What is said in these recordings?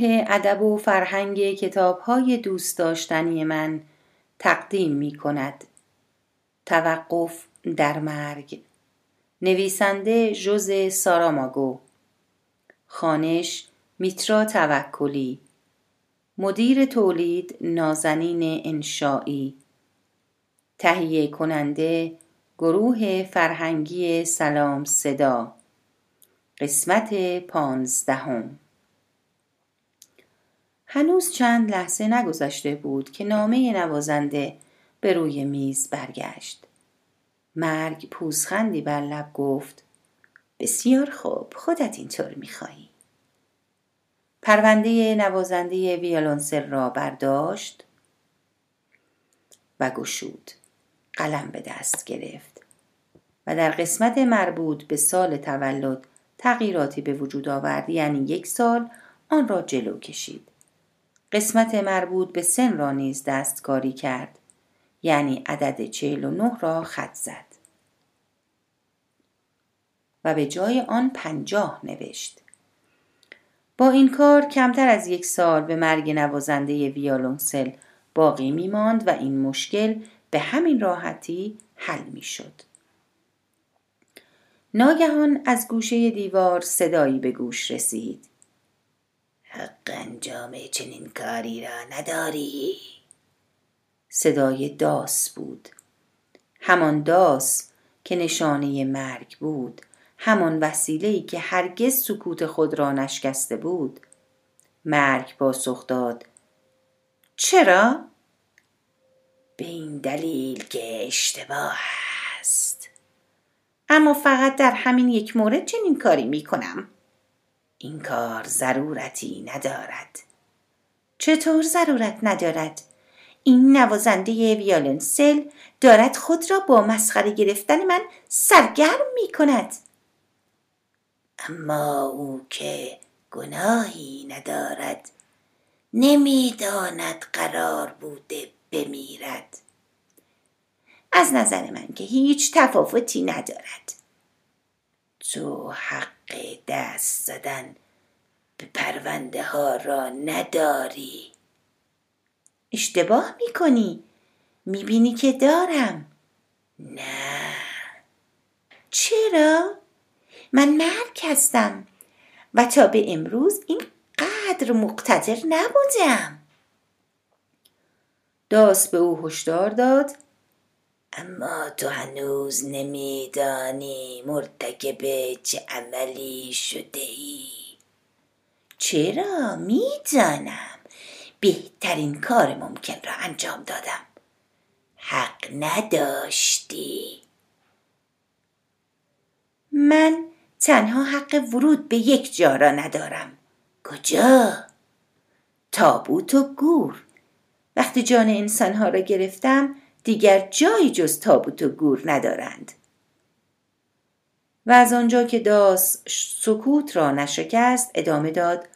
گروه ادب و فرهنگ کتابهای دوست داشتنی من تقدیم می کند توقف در مرگ. نویسنده جوز ساراماگو. خانش میترا توکلی. مدیر تولید نازنین انشایی تهیه کننده گروه فرهنگی سلام صدا. قسمت پانزدهم. هنوز چند لحظه نگذشته بود که نامه نوازنده به روی میز برگشت. مرگ پوزخندی بر لب گفت بسیار خوب خودت اینطور می‌خواهی. پرونده نوازنده ویولونسل را برداشت و گشود قلم به دست گرفت و در قسمت مربوط به سال تولد تغییراتی به وجود آورد یعنی یک سال آن را جلو کشید. قسمت مربوط به سن را نیز دستکاری کرد یعنی عدد چهل و نه را خط زد و به جای آن پنجاه نوشت با این کار کمتر از یک سال به مرگ نوازنده ویالونسل باقی می ماند و این مشکل به همین راحتی حل می شد. ناگهان از گوشه دیوار صدایی به گوش رسید. حق انجام چنین کاری را نداری؟ صدای داس بود. همان داس که نشانه مرگ بود. همان وسیله‌ای که هرگز سکوت خود را نشکسته بود. مرگ پاسخ داد. چرا؟ به این دلیل که اشتباه است اما فقط در همین یک مورد چنین کاری می کنم این کار ضرورتی ندارد. چطور ضرورت ندارد؟ این نوازنده ویالنسل دارد خود را با مسخره گرفتن من سرگرم می کند اما او که گناهی ندارد نمی‌داند قرار بوده بمیرد. از نظر من که هیچ تفاوتی ندارد. تو حق دست زدن به پرونده ها را نداری. اشتباه می‌کنی. می‌بینی که دارم. نه. چرا؟ من مرگ هستم و تا به امروز این قدر مقتدر نبودم. داس به او هشدار داد اما تو هنوز نمیدانی مرتکب چه عملی شده ای چرا؟ می‌دانم. بهترین کار ممکن را انجام دادم. حق نداشتی. من تنها حق ورود به یک جا را ندارم. کجا؟ تابوت و گور. وقتی جان انسانها را گرفتم دیگر جایی جز تابوت و گور ندارند. و از آنجا که داس سکوت را نشکست ادامه داد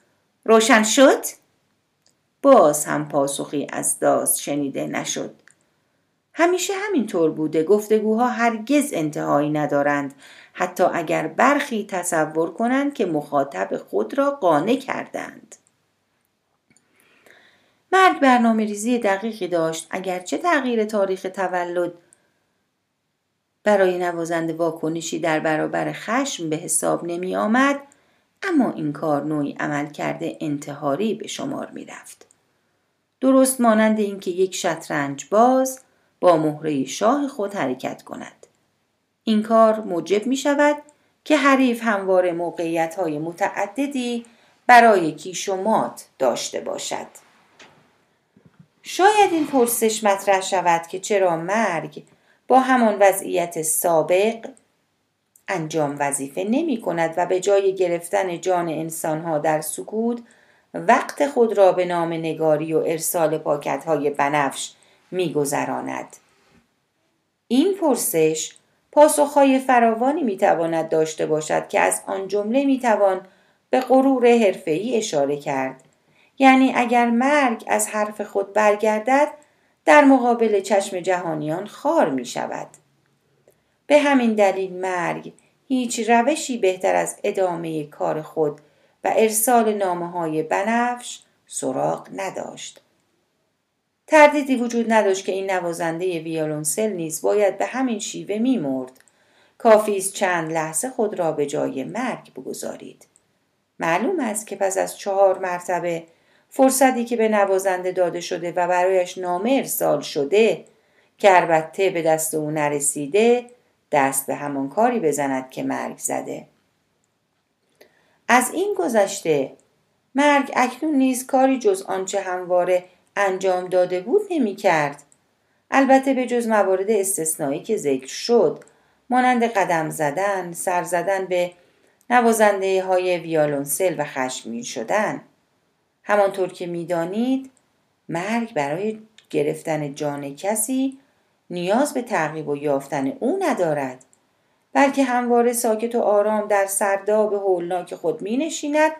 روشن شد؟ باز هم پاسخی از داس شنیده نشد. همیشه همینطور بوده گفتگوها هرگز انتهایی ندارند حتی اگر برخی تصور کنند که مخاطب خود را قانع کردند. مرگ برنامه ریزی دقیقی داشت اگرچه تغییر تاریخ تولد برای نوازنده واکنشی در برابر خشم به حساب نمی آمد اما این کار نوعی عمل کرده انتحاری به شمار می رفت. درست مانند اینکه یک شطرنج باز با مهره شاه خود حرکت کند. این کار موجب می شود که حریف همواره موقعیت های متعددی برای کیش و مات داشته باشد. شاید این پرسش مطرح شود که چرا مرگ با همان وضعیت سابق انجام وظیفه نمی کند و به جای گرفتن جان انسانها در سکوت وقت خود را به نام نگاری و ارسال پاکت های بنفش می گذراند. این پرسش پاسخهای فراوانی می تواند داشته باشد که از آن جمله می توان به غرور حرفه‌ای اشاره کرد یعنی اگر مرگ از حرف خود برگردد در مقابل چشم جهانیان خار می شود. به همین دلیل مرگ هیچ روشی بهتر از ادامه کار خود و ارسال نامه های بنفش سراغ نداشت. تردیدی وجود نداشت که این نوازنده ویولونسل نیز باید به همین شیوه میمرد کافی است چند لحظه خود را به جای مرگ بگذارید معلوم است که پس از چهار مرتبه فرصتی که به نوازنده داده شده و برایش نامه ارسال شده که البته به دست او نرسیده دست به همان کاری بزند که مرگ زده از این گذشته مرگ اکنون نیز کاری جز آنچه همواره انجام داده بود نمی کرد. البته به جز موارد استثنایی که ذکر شد مانند قدم زدن، سر زدن به نوازنده های ویالونسل و خشمگین شدن همانطور که می‌دانید مرگ برای گرفتن جان کسی نیاز به تعقیب و یافتن او ندارد بلکه همواره ساکت و آرام در سرداب هولناک خود می نشیند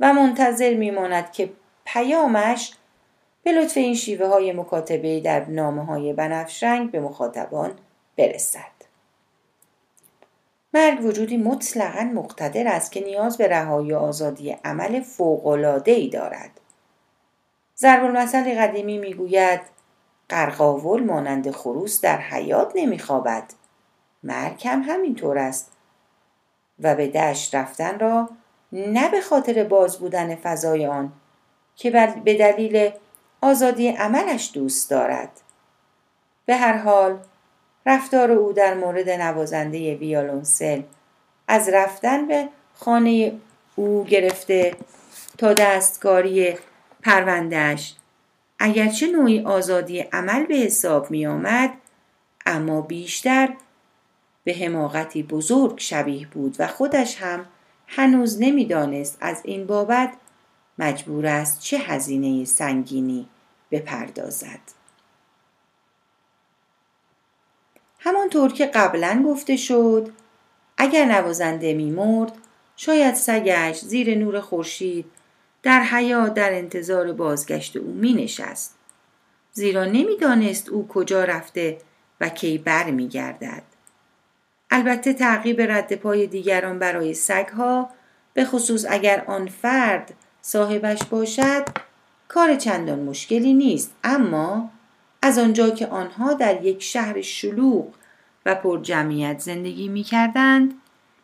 و منتظر می ماند که پیامش به لطف این شیوه های مکاتبه در نامه های بنفشنگ به مخاطبان برسد. مرگ وجودی مطلقا مقتدر است که نیاز به رهایی و آزادی عمل فوقالعاده ای دارد. ضرب المثل قدیمی می‌گوید قرقاول مانند خروس در حیات نمیخوابد. مرگ هم همینطور است و به دشت رفتن را نه به خاطر باز بودن فضای آن که به دلیل آزادی عملش دوست دارد به هر حال رفتار او در مورد نوازنده ویالونسل از رفتن به خانه او گرفته تا دستکاری پروندهش اگرچه نوعی آزادی عمل به حساب می آمد اما بیشتر به حماقتی بزرگ شبیه بود و خودش هم هنوز نمی‌دانست از این بابت مجبور است چه هزینه سنگینی بپردازد. همانطور که قبلا گفته شد اگر نوازنده میمرد شاید سگش زیر نور خورشید در حیات در انتظار بازگشت او می نشست. زیرا نمی‌دانست او کجا رفته و کی بر می گردد. البته تعقیب رد پای دیگران برای سگها به خصوص اگر آن فرد صاحبش باشد کار چندان مشکلی نیست اما از آنجا که آنها در یک شهر شلوغ و پر جمعیت زندگی می کردند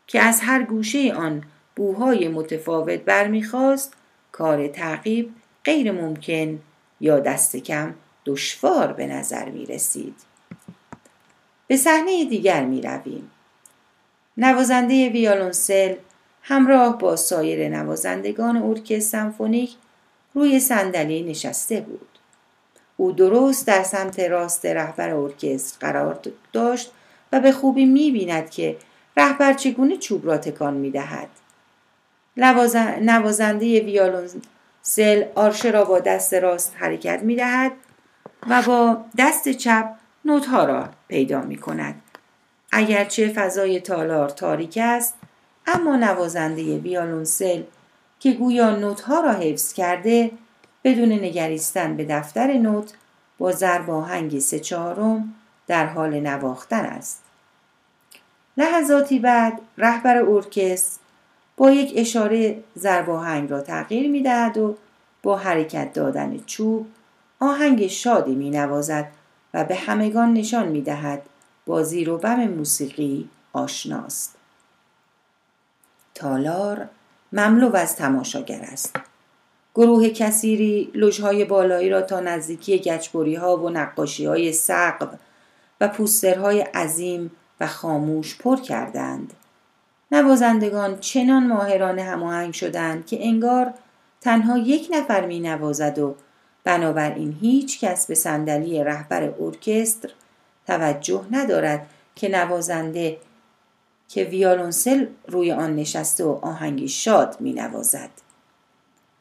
که از هر گوشه آن بوهای متفاوت برمیخواست کار تعقیب غیر ممکن یا دست کم دشوار به نظر می رسید. به صحنه دیگر می رویم. نوازنده ویالونسل همراه با سایر نوازندگان ارکستر سمفونیک روی صندلی نشسته بود. او درست در سمت راست رهبر ارکستر قرار داشت و به خوبی می بیند که رهبر چگونه چوب را تکان می دهد. نوازنده ویالونسل آرشه را با دست راست حرکت می دهد و با دست چپ نوت ها را پیدا می کند. اگرچه فضای تالار تاریک است اما نوازنده ویالونسل که گویا نوت ها را حفظ کرده بدون نگریستن به دفتر نوت با ضرب آهنگ سه چهارم در حال نواختن است لحظاتی بعد رهبر ارکستر با یک اشاره ضرب آهنگ را تغییر می دهد و با حرکت دادن چوب آهنگ شادی می نوازد و به همگان نشان می دهد با زیر و بم موسیقی آشناست. تالار مملو از تماشاگر است. گروه کثیری لوژهای بالایی را تا نزدیکی گچبری ها و نقاشی های سقب و پوسترهای عظیم و خاموش پر کردند. نوازندگان چنان ماهرانه هماهنگ شدند که انگار تنها یک نفر می نوازد و بنابراین هیچ کس به صندلی رهبر ارکستر توجه ندارد که نوازنده که ویالونسل روی آن نشسته و آهنگی شاد می نوازد.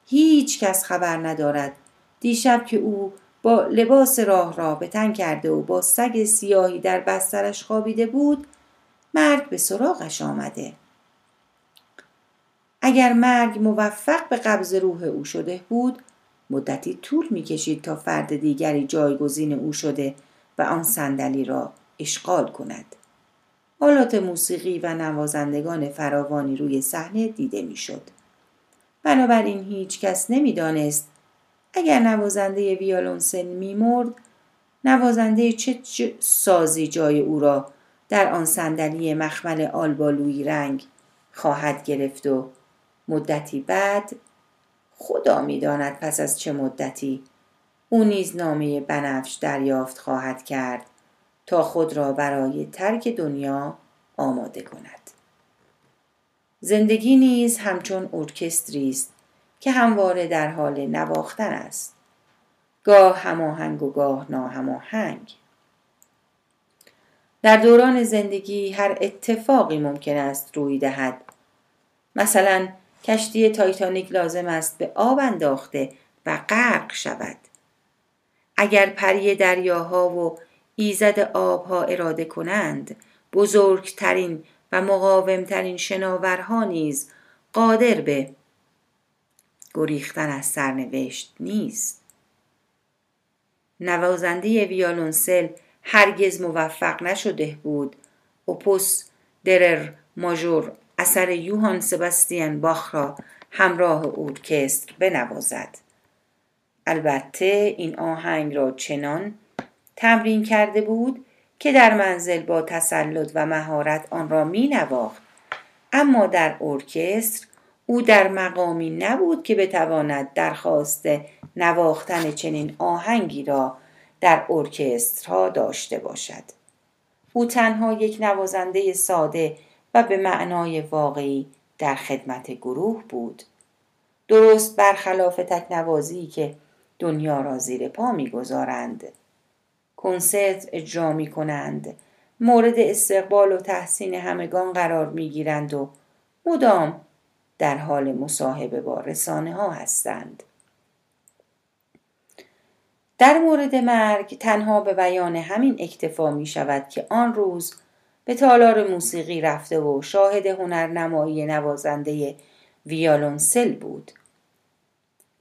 هیچ کس خبر ندارد. دیشب که او با لباس راه را به تن کرده و با سگ سیاهی در بسترش خوابیده بود مرگ به سراغش آمده. اگر مرگ موفق به قبض روح او شده بود مدتی طول می‌کشید تا فرد دیگری جایگزین او شده و آن صندلی را اشغال کند. آلات موسیقی و نوازندگان فراوانی روی صحنه دیده می‌شد. بنابراین هیچ کس نمی‌دانست. اگر نوازنده ویولونسل میمرد نوازنده چه سازی جای او را در آن صندلی مخمل آلبالویی رنگ خواهد گرفت و مدتی بعد خدا می‌داند پس از چه مدتی او نیز نامه بنفش دریافت خواهد کرد تا خود را برای ترک دنیا آماده کند. زندگی نیز همچون ارکستری است که همواره در حال نواختن است. گاه هماهنگ و گاه ناهماهنگ. در دوران زندگی هر اتفاقی ممکن است روی دهد. مثلا کشتی تایتانیک لازم است به آب انداخته و غرق شود. اگر پری دریاها و ایزد آبها اراده کنند بزرگترین و مقاومترین شناورها نیز قادر به گریختن از سرنوشت نیست. نوازنده ویالونسل هرگز موفق نشده بود. اوپوس درر ماژور اثر یوهان سباستیان باخ را همراه ارکستر بنوازد. البته این آهنگ را چنان تمرین کرده بود که در منزل با تسلط و مهارت آن را می نواخت. اما در ارکستر او در مقامی نبود که بتواند درخواست نواختن چنین آهنگی را در ارکسترها داشته باشد. او تنها یک نوازنده ساده و به معنای واقعی در خدمت گروه بود. درست برخلاف تکنوازی که دنیا را زیر پا می‌گذارند. کنسرت اجرا می کنند. مورد استقبال و تحسین همگان قرار می گیرند و مدام در حال مصاحبه با رسانه ها هستند. در مورد مرگ تنها به بیان همین اکتفا می شود که آن روز به تالار موسیقی رفته و شاهد هنرنمایی نوازنده ویالونسل بود.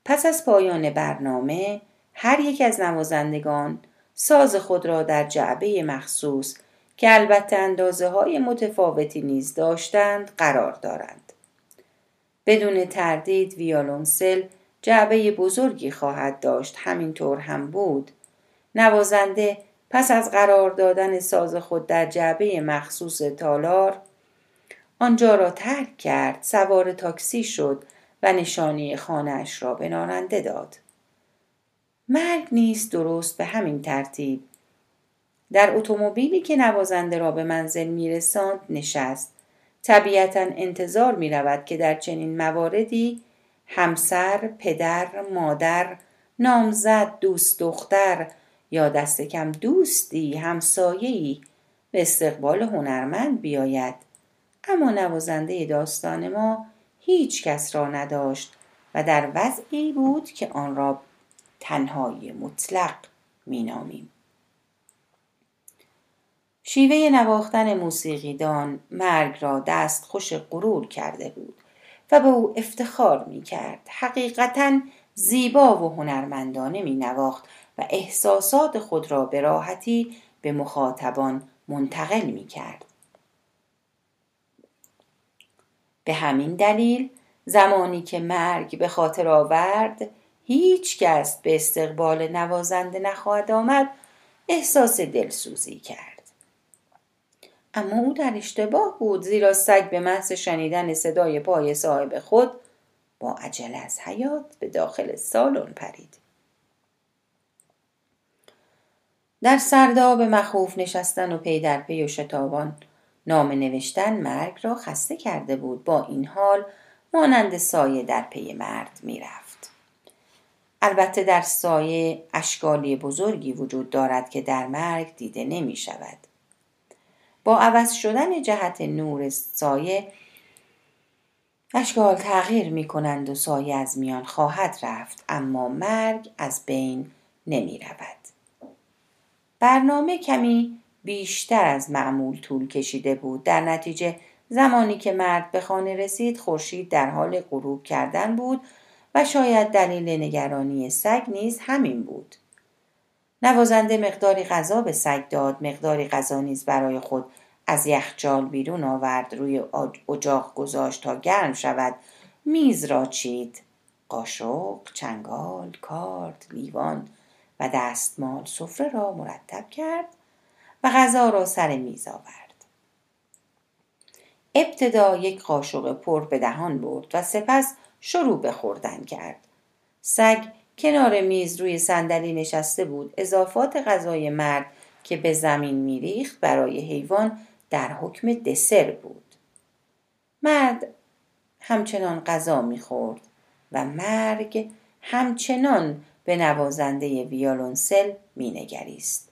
پس از پایان برنامه هر یک از نوازندگان ساز خود را در جعبه مخصوص که البته اندازه های متفاوتی نیز داشتند قرار دارند. بدون تردید ویالونسل جعبه بزرگی خواهد داشت همینطور هم بود. نوازنده پس از قرار دادن ساز خود در جعبه مخصوص تالار آنجا را ترک کرد سوار تاکسی شد و نشانی خانهاش را به نارنده داد مرگ نیست درست به همین ترتیب در اتومبیلی که نوازنده را به منزل میرساند نشست طبیعتا انتظار می رود که در چنین مواردی همسر، پدر، مادر، نامزد، دوست دختر یا دست کم دوستی، همسایه‌ای به استقبال هنرمند بیاید. اما نوازنده داستان ما هیچ کس را نداشت و در وضعی بود که آن را تنهایی مطلق مینامیم شیوه نواختن موسیقیدان مرگ را دست خوش غرور کرده بود و به او افتخار می کرد. حقیقتا زیبا و هنرمندانه می نواخت و احساسات خود را به راحتی به مخاطبان منتقل می کرد. به همین دلیل زمانی که مرگ به خاطر آورد هیچ کس به استقبال نوازنده نخواهد آمد احساس دلسوزی کرد. اما او در اشتباه بود زیرا سگ به محض شنیدن صدای پای صاحب خود با عجله از حیاط به داخل سالن پرید. در سرداب مخوف نشستن و پی در پی و شتابان نام نوشتن مرگ را خسته کرده بود. با این حال مانند سایه در پی مرد می‌رفت. البته در سایه اشکال بزرگی وجود دارد که در مرگ دیده نمی شود با عوض شدن جهت نور سایه اشکال تغییر می کنند و سایه از میان خواهد رفت اما مرگ از بین نمی رود. برنامه کمی بیشتر از معمول طول کشیده بود در نتیجه زمانی که مرد به خانه رسید خورشید در حال غروب کردن بود و شاید دلیل نگرانی سگ نیز همین بود. نوازنده مقداری غذا به سگ داد. مقداری غذا نیز برای خود از یخچال بیرون آورد. روی اجاق گذاشت تا گرم شود. میز را چید. قاشق چنگال کارد لیوان و دستمال سفره را مرتب کرد و غذا را سر میز آورد. ابتدا یک قاشق پر به دهان برد و سپس شروع به خوردن کرد. سگ کنار میز روی صندلی نشسته بود اضافات غذای مرد که به زمین میریخت برای حیوان در حکم دسر بود. مرد همچنان غذا می‌خورد و مرگ همچنان به نوازنده ویالونسل مینگریست.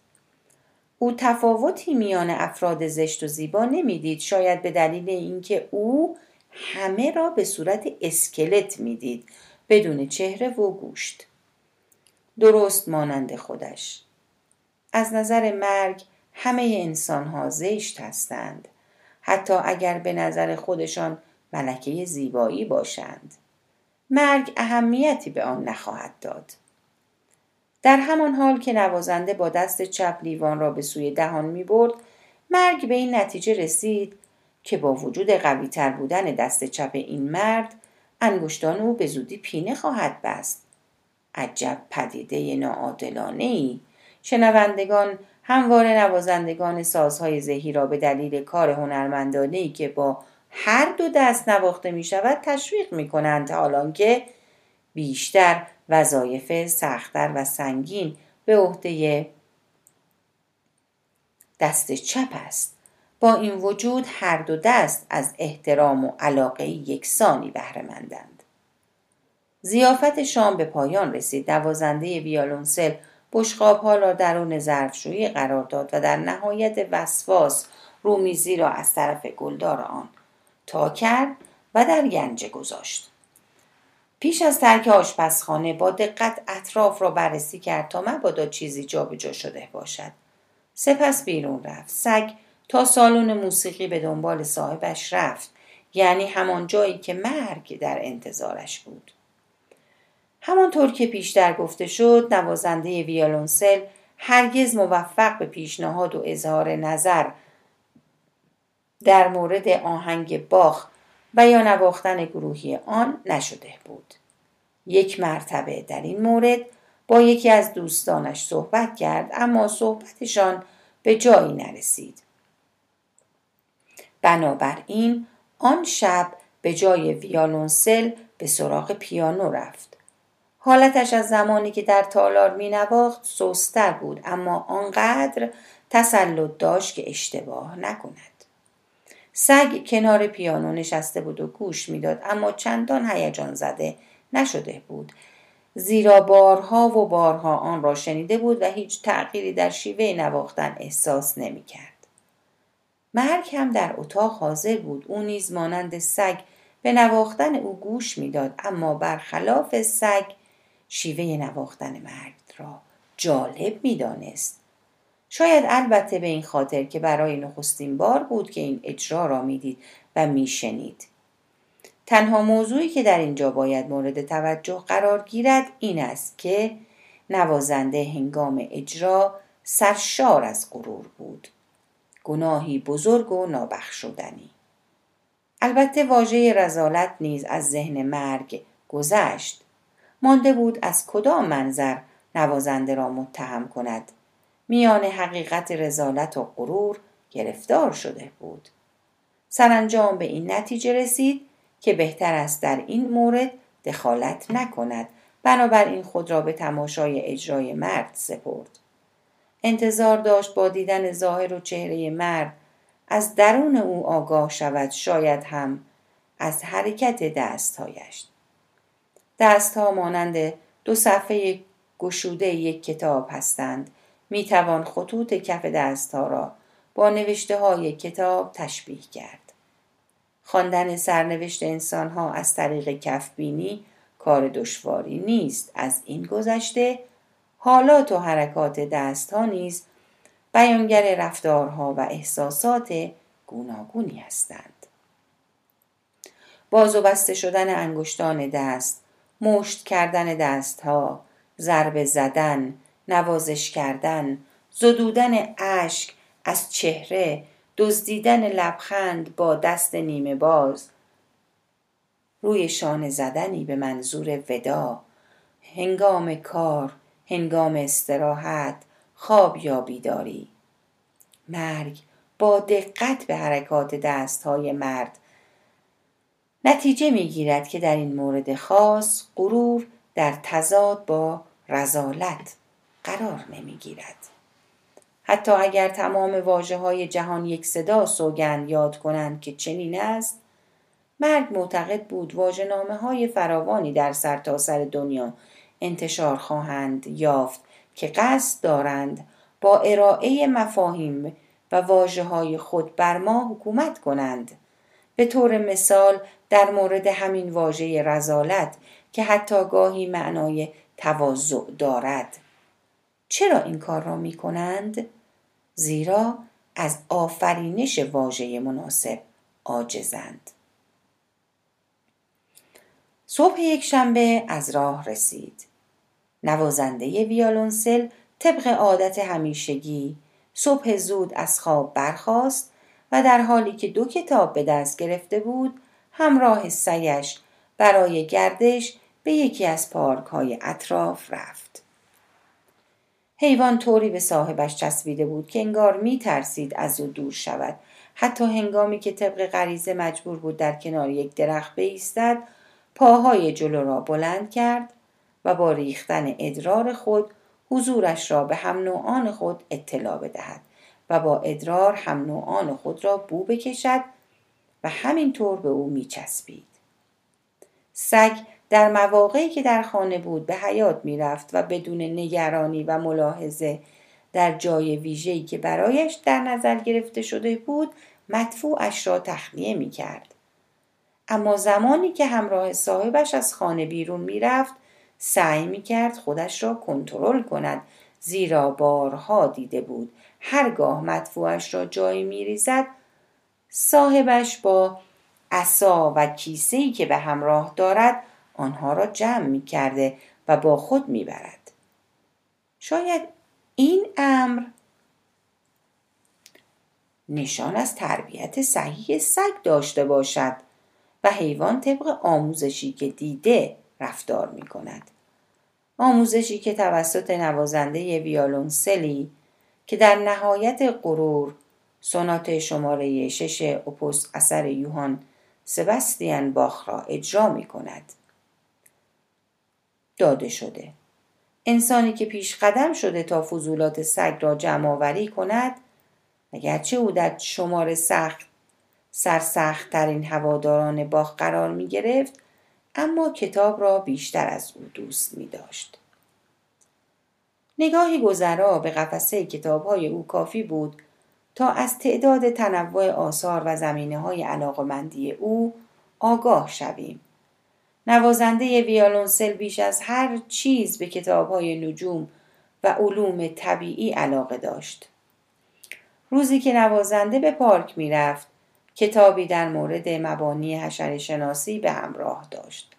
او تفاوتی میان افراد زشت و زیبا نمی‌دید شاید به دلیل اینکه او همه را به صورت اسکلت می‌دید بدون چهره و گوشت. درست مانند خودش. از نظر مرگ همه انسان ها زشت هستند. حتی اگر به نظر خودشان ملکه زیبایی باشند. مرگ اهمیتی به آن نخواهد داد. در همان حال که نوازنده با دست چپ لیوان را به سوی دهان می برد مرگ به این نتیجه رسید که با وجود قویتر بودن دست چپ این مرد انگشتان او به زودی پینه خواهد بست. عجب پدیده ناعادلانه ای شنوندگان همواره نوازندگان سازهای ذهی را به دلیل کار هنرمندانه ای که با هر دو دست نواخته می شود تشویق می کنند حالان که بیشتر وظایف سختتر و سنگین به عهده دست چپ است. با این وجود هر دو دست از احترام و علاقه یکسانی بهرهمندند. زیافت شام به پایان رسید. نوازنده ویالونسل بشقاب ها را درون ظرفشویی قرار داد و در نهایت وسواس رومیزی را از طرف گلدار آن تا کرد و در گنجه گذاشت. پیش از ترک آشپزخانه با دقت اطراف را بررسی کرد تا مبادا چیزی جابجا شده باشد. سپس بیرون رفت. سگ تا سالن موسیقی به دنبال صاحبش رفت یعنی همان جایی که مرگ در انتظارش بود. همانطور که پیشتر گفته شد نوازنده ویالونسل هرگز موفق به پیشنهاد و اظهار نظر در مورد آهنگ باخ و یا نواختن گروهی آن نشده بود. یک مرتبه در این مورد با یکی از دوستانش صحبت کرد اما صحبتشان به جایی نرسید. بنابراین آن شب به جای ویالونسل به سراغ پیانو رفت. حالتش از زمانی که در تالار می نواخت سوستر بود اما آنقدر تسلط داشت که اشتباه نکند. سگ کنار پیانو نشسته بود و گوش می‌داد اما چندان هیجان زده نشده بود. زیرا بارها و بارها آن را شنیده بود و هیچ تغییری در شیوه نواختن احساس نمی‌کرد. مرگ هم در اتاق حاضر بود. او نیز مانند سگ به نواختن او گوش می‌داد اما برخلاف سگ شیوه نواختن مرگ را جالب می‌دانست. شاید البته به این خاطر که برای نخستین بار بود که این اجرا را می‌دید و میشنید. تنها موضوعی که در اینجا باید مورد توجه قرار گیرد این است که نوازنده هنگام اجرا سرشار از غرور بود. گناهی بزرگ و نابخشودنی البته واژه رزالت نیز از ذهن مرگ گذشت. مانده بود از کدام منظر نوازنده را متهم کند. میان حقیقت رزالت و غرور گرفتار شده بود. سرانجام به این نتیجه رسید که بهتر است در این مورد دخالت نکند. بنابراین خود را به تماشای اجرای مرد سپرد. انتظار داشت با دیدن ظاهر و چهره مرد از درون او آگاه شود شاید هم از حرکت دستهایش. دستها مانند دو صفحه گشوده یک کتاب هستند. می توان خطوط کف دستها را با نوشته های کتاب تشبیه کرد. خواندن سرنوشت انسانها از طریق کفبینی کار دشواری نیست. از این گذشته حالات و حرکات دستها نیز بیانگر رفتارها و احساسات گوناگونی هستند. باز و بسته شدن انگشتان دست مشت کردن دستها ضربه زدن نوازش کردن زدودن اشک از چهره دزدیدن لبخند با دست نیمه باز روی شانه زدنی به منظور ودا هنگام کار هنگام استراحت خواب یا بیداری. مرگ با دقت به حرکات دستهای مرد نتیجه می‌گیرد که در این مورد خاص غرور در تضاد با رزالت قرار نمی‌گیرد. حتی اگر تمام واجه های جهان یک صدا سوگند یاد کنند که چنین است مرگ معتقد بود واجه نامه های فراوانی در سرتاسر سر دنیا انتشار خواهند یافت که قصد دارند با ارائه مفاهیم و واجه های خود بر ما حکومت کنند به طور مثال در مورد همین واژه رزالت که حتی گاهی معنای تواضع دارد چرا این کار را می کنند؟ زیرا از آفرینش واژه مناسب عاجزند. صبح یک شنبه از راه رسید. نوازنده ویالونسل طبق عادت همیشگی صبح زود از خواب برخاست و در حالی که دو کتاب به دست گرفته بود همراه سیش برای گردش به یکی از پارک های اطراف رفت. حیوان طوری به صاحبش چسبیده بود که انگار می ترسید از او دور شود. حتی هنگامی که طبق غریزه مجبور بود در کنار یک درخت بایستد پاهای جلو را بلند کرد و با ریختن ادرار خود حضورش را به هم نوعان خود اطلاع بدهد و با ادرار هم نوعان خود را بو بکشد و همینطور به او میچسبید. سگ در مواقعی که در خانه بود به حیات می‌رفت و بدون نگرانی و ملاحظه در جای ویژه‌ای که برایش در نظر گرفته شده بود مدفوعش را تخلیه می کرد. اما زمانی که همراه صاحبش از خانه بیرون می‌رفت سعی می کرد خودش را کنترل کند زیرا بارها دیده بود هرگاه مدفوعش را جایی می ریزد صاحبش با عصا و کیسه‌ای که به همراه دارد آنها را جمع می کرده و با خود می برد. شاید این امر نشان از تربیت صحیح سگ داشته باشد و حیوان طبق آموزشی که دیده رفتار می کند. آموزشی که توسط نوازنده ویالونسلی که در نهایت غرور سونات شماره شش اپوس اثر یوهان سبستیان باخ را اجرا می کند. داده شده انسانی که پیش قدم شده تا فضولات سگ را جمع آوری کند اگرچه او در شمار سخت سرسخت ترین هواداران باغ قرار می گرفت اما کتاب را بیشتر از او دوست می داشت. نگاهی گذرا به قفسه کتاب های او کافی بود تا از تعداد تنوع آثار و زمینه های علاقمندی او آگاه شویم. نوازنده ویالونسل بیش از هر چیز به کتاب های نجوم و علوم طبیعی علاقه داشت. روزی که نوازنده به پارک می‌رفت کتابی در مورد مبانی حشر شناسی به همراه داشت.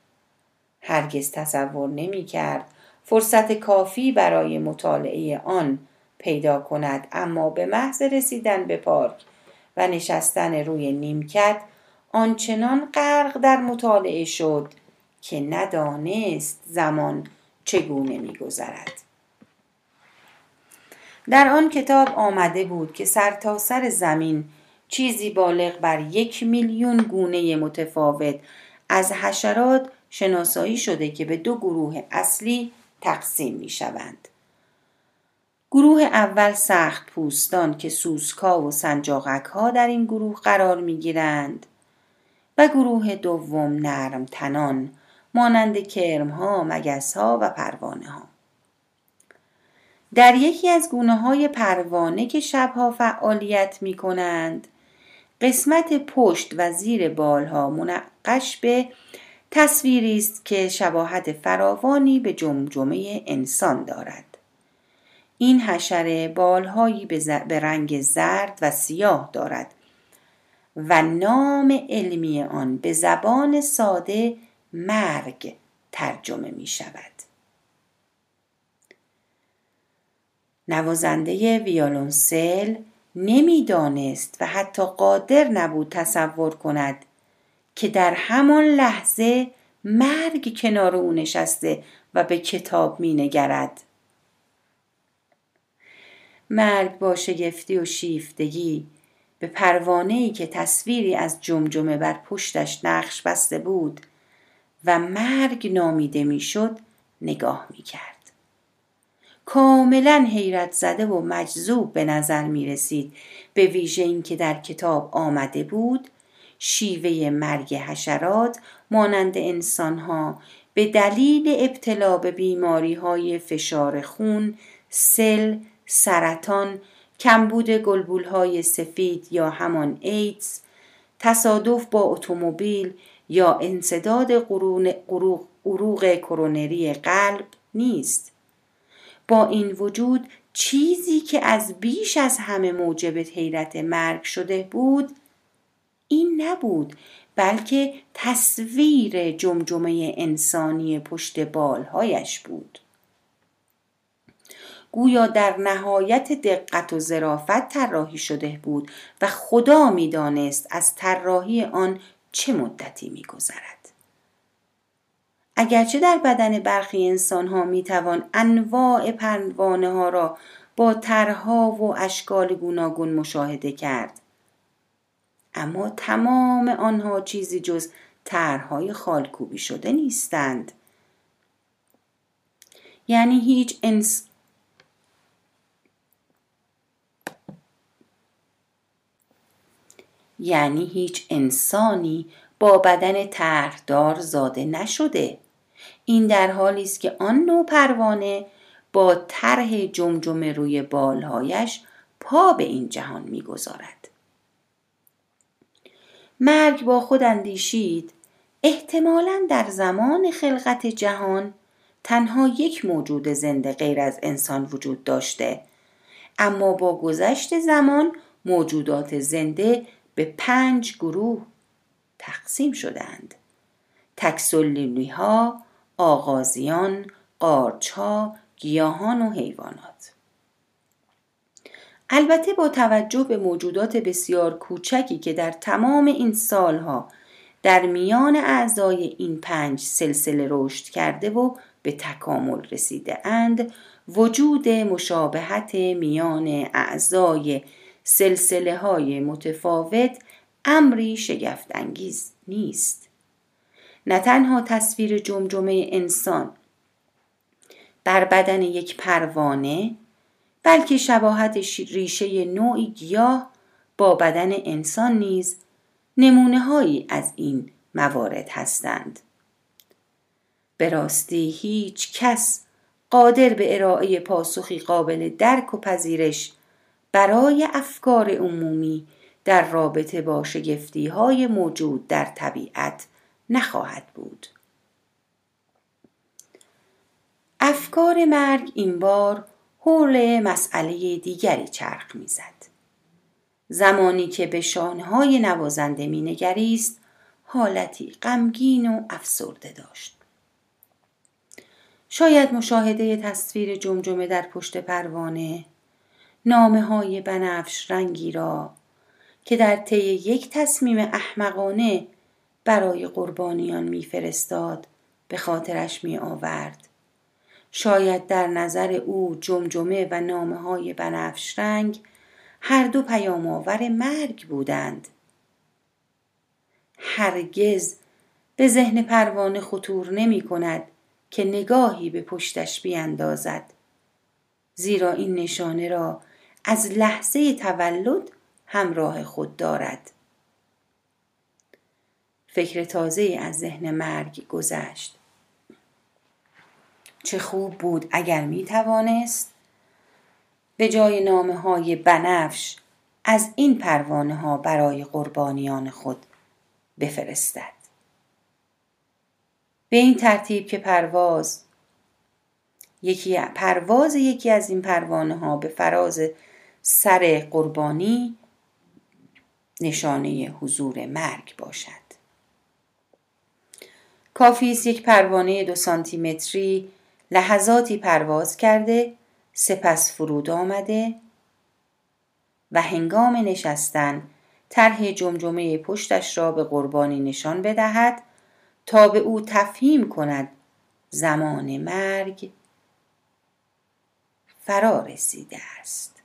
هرگز تصور نمی کرد فرصت کافی برای مطالعه آن پیدا کند اما به محض رسیدن به پارک و نشستن روی نیمکت آنچنان غرق در مطالعه شد که ندانست زمان چگونه میگذرد در آن کتاب آمده بود که سرتاسر سر زمین چیزی بالغ بر یک میلیون گونه متفاوت از حشرات شناسایی شده که به دو گروه اصلی تقسیم می شوند. گروه اول سخت پوستان که سوسکا و سنجاقک ها در این گروه قرار می گیرند و گروه دوم نرم تنان مانند کرم ها، مگس ها و پروانه ها. در یکی از گونه های پروانه که شبها فعالیت می کنند قسمت پشت و زیر بالها منقش به تصویری است که شباهت فراوانی به جمجمه انسان دارد این حشره بالهایی به رنگ زرد و سیاه دارد و نام علمی آن به زبان ساده مرگ ترجمه می شود. نوازنده ویولونسل نمی‌دانست و حتی قادر نبود تصور کند که در همان لحظه مرگ کنار او نشسته و به کتاب می نگرد. مرگ با شگفتی و شیفتگی به پروانه ای که تصویری از جمجمه بر پشتش نقش بسته بود و مرگ نامیده می‌شد نگاه می کرد. کاملا حیرت زده و مجذوب به نظر می رسید به ویژه اینکه در کتاب آمده بود شیوه مرگ حشرات مانند انسانها به دلیل ابتلا به بیماری های فشار خون، سل، سرطان، کمبود گلبول های سفید یا همان ایدز، تصادف با اتومبیل یا انصداد عروق کرونری قلب نیست. با این وجود چیزی که از بیش از همه موجب حیرت مرگ شده بود این نبود بلکه تصویر جمجمه انسانی پشت بالهایش بود. گویا در نهایت دقت و ظرافت طراحی شده بود و خدا می‌دانست از طراحی آن چه مدتی میگذرد. اگرچه در بدن برخی انسان ها می توان انواع پروانه ها را با ترها و اشکال گوناگون مشاهده کرد. اما تمام آنها چیزی جز طرحهای خالکوبی شده نیستند. یعنی هیچ انس یعنی هیچ انسانی با بدن طرحدار زاده نشده. این در حالی است که آن نوع پروانه با طرح جمجمه روی بالهایش پا به این جهان می‌گذارد. مرگ با خود اندیشید احتمالا در زمان خلقت جهان تنها یک موجود زنده غیر از انسان وجود داشته اما با گذشت زمان موجودات زنده به پنج گروه تقسیم شدند تکسلینی ها آغازیان قارچها گیاهان و حیوانات. البته با توجه به موجودات بسیار کوچکی که در تمام این سالها در میان اعضای این پنج سلسله رشد کرده و به تکامل رسیده اند وجود مشابهت میان اعضای سلسله های متفاوت امری شگفت انگیز نیست. نه تنها تصویر جمجمه انسان بر بدن یک پروانه بلکه شباهت ریشه نوعی گیاه با بدن انسان نیز نمونه هایی از این موارد هستند. به راستی هیچ کس قادر به ارائه پاسخی قابل درک و پذیرش برای افکار عمومی در رابطه با شگفتی های موجود در طبیعت نخواهد بود. افکار مرگ این بار حول مسئله دیگری چرخ می‌زد. زمانی که به شانهای نوازنده مینگریست حالتی غمگین و افسرده داشت. شاید مشاهده تصویر جمجمه در پشت پروانه نامه های بنفش رنگی را که در طی یک تصمیم احمقانه برای قربانیان میفرستاد به خاطرش می آورد. شاید در نظر او جمجمه و نامه های بنفش رنگ هر دو پیام آور مرگ بودند. هرگز به ذهن پروانه خطور نمی کند که نگاهی به پشتش بیاندازد. زیرا این نشانه را از لحظه تولد همراه خود دارد. فکر تازه از ذهن مرگ گذشت. چه خوب بود اگر می توانست به جای نامه های بنفش از این پروانه ها برای قربانیان خود بفرستد. به این ترتیب که پرواز یکی پرواز یکی از این پروانه ها به فراز سر قربانی نشانه حضور مرگ باشد. کافی است یک پروانه دو سانتیمتری لحظاتی پرواز کرده سپس فرود آمده و هنگام نشستن طرح جمجمه پشتش را به قربانی نشان بدهد تا به او تفهیم کند زمان مرگ فرا رسیده است.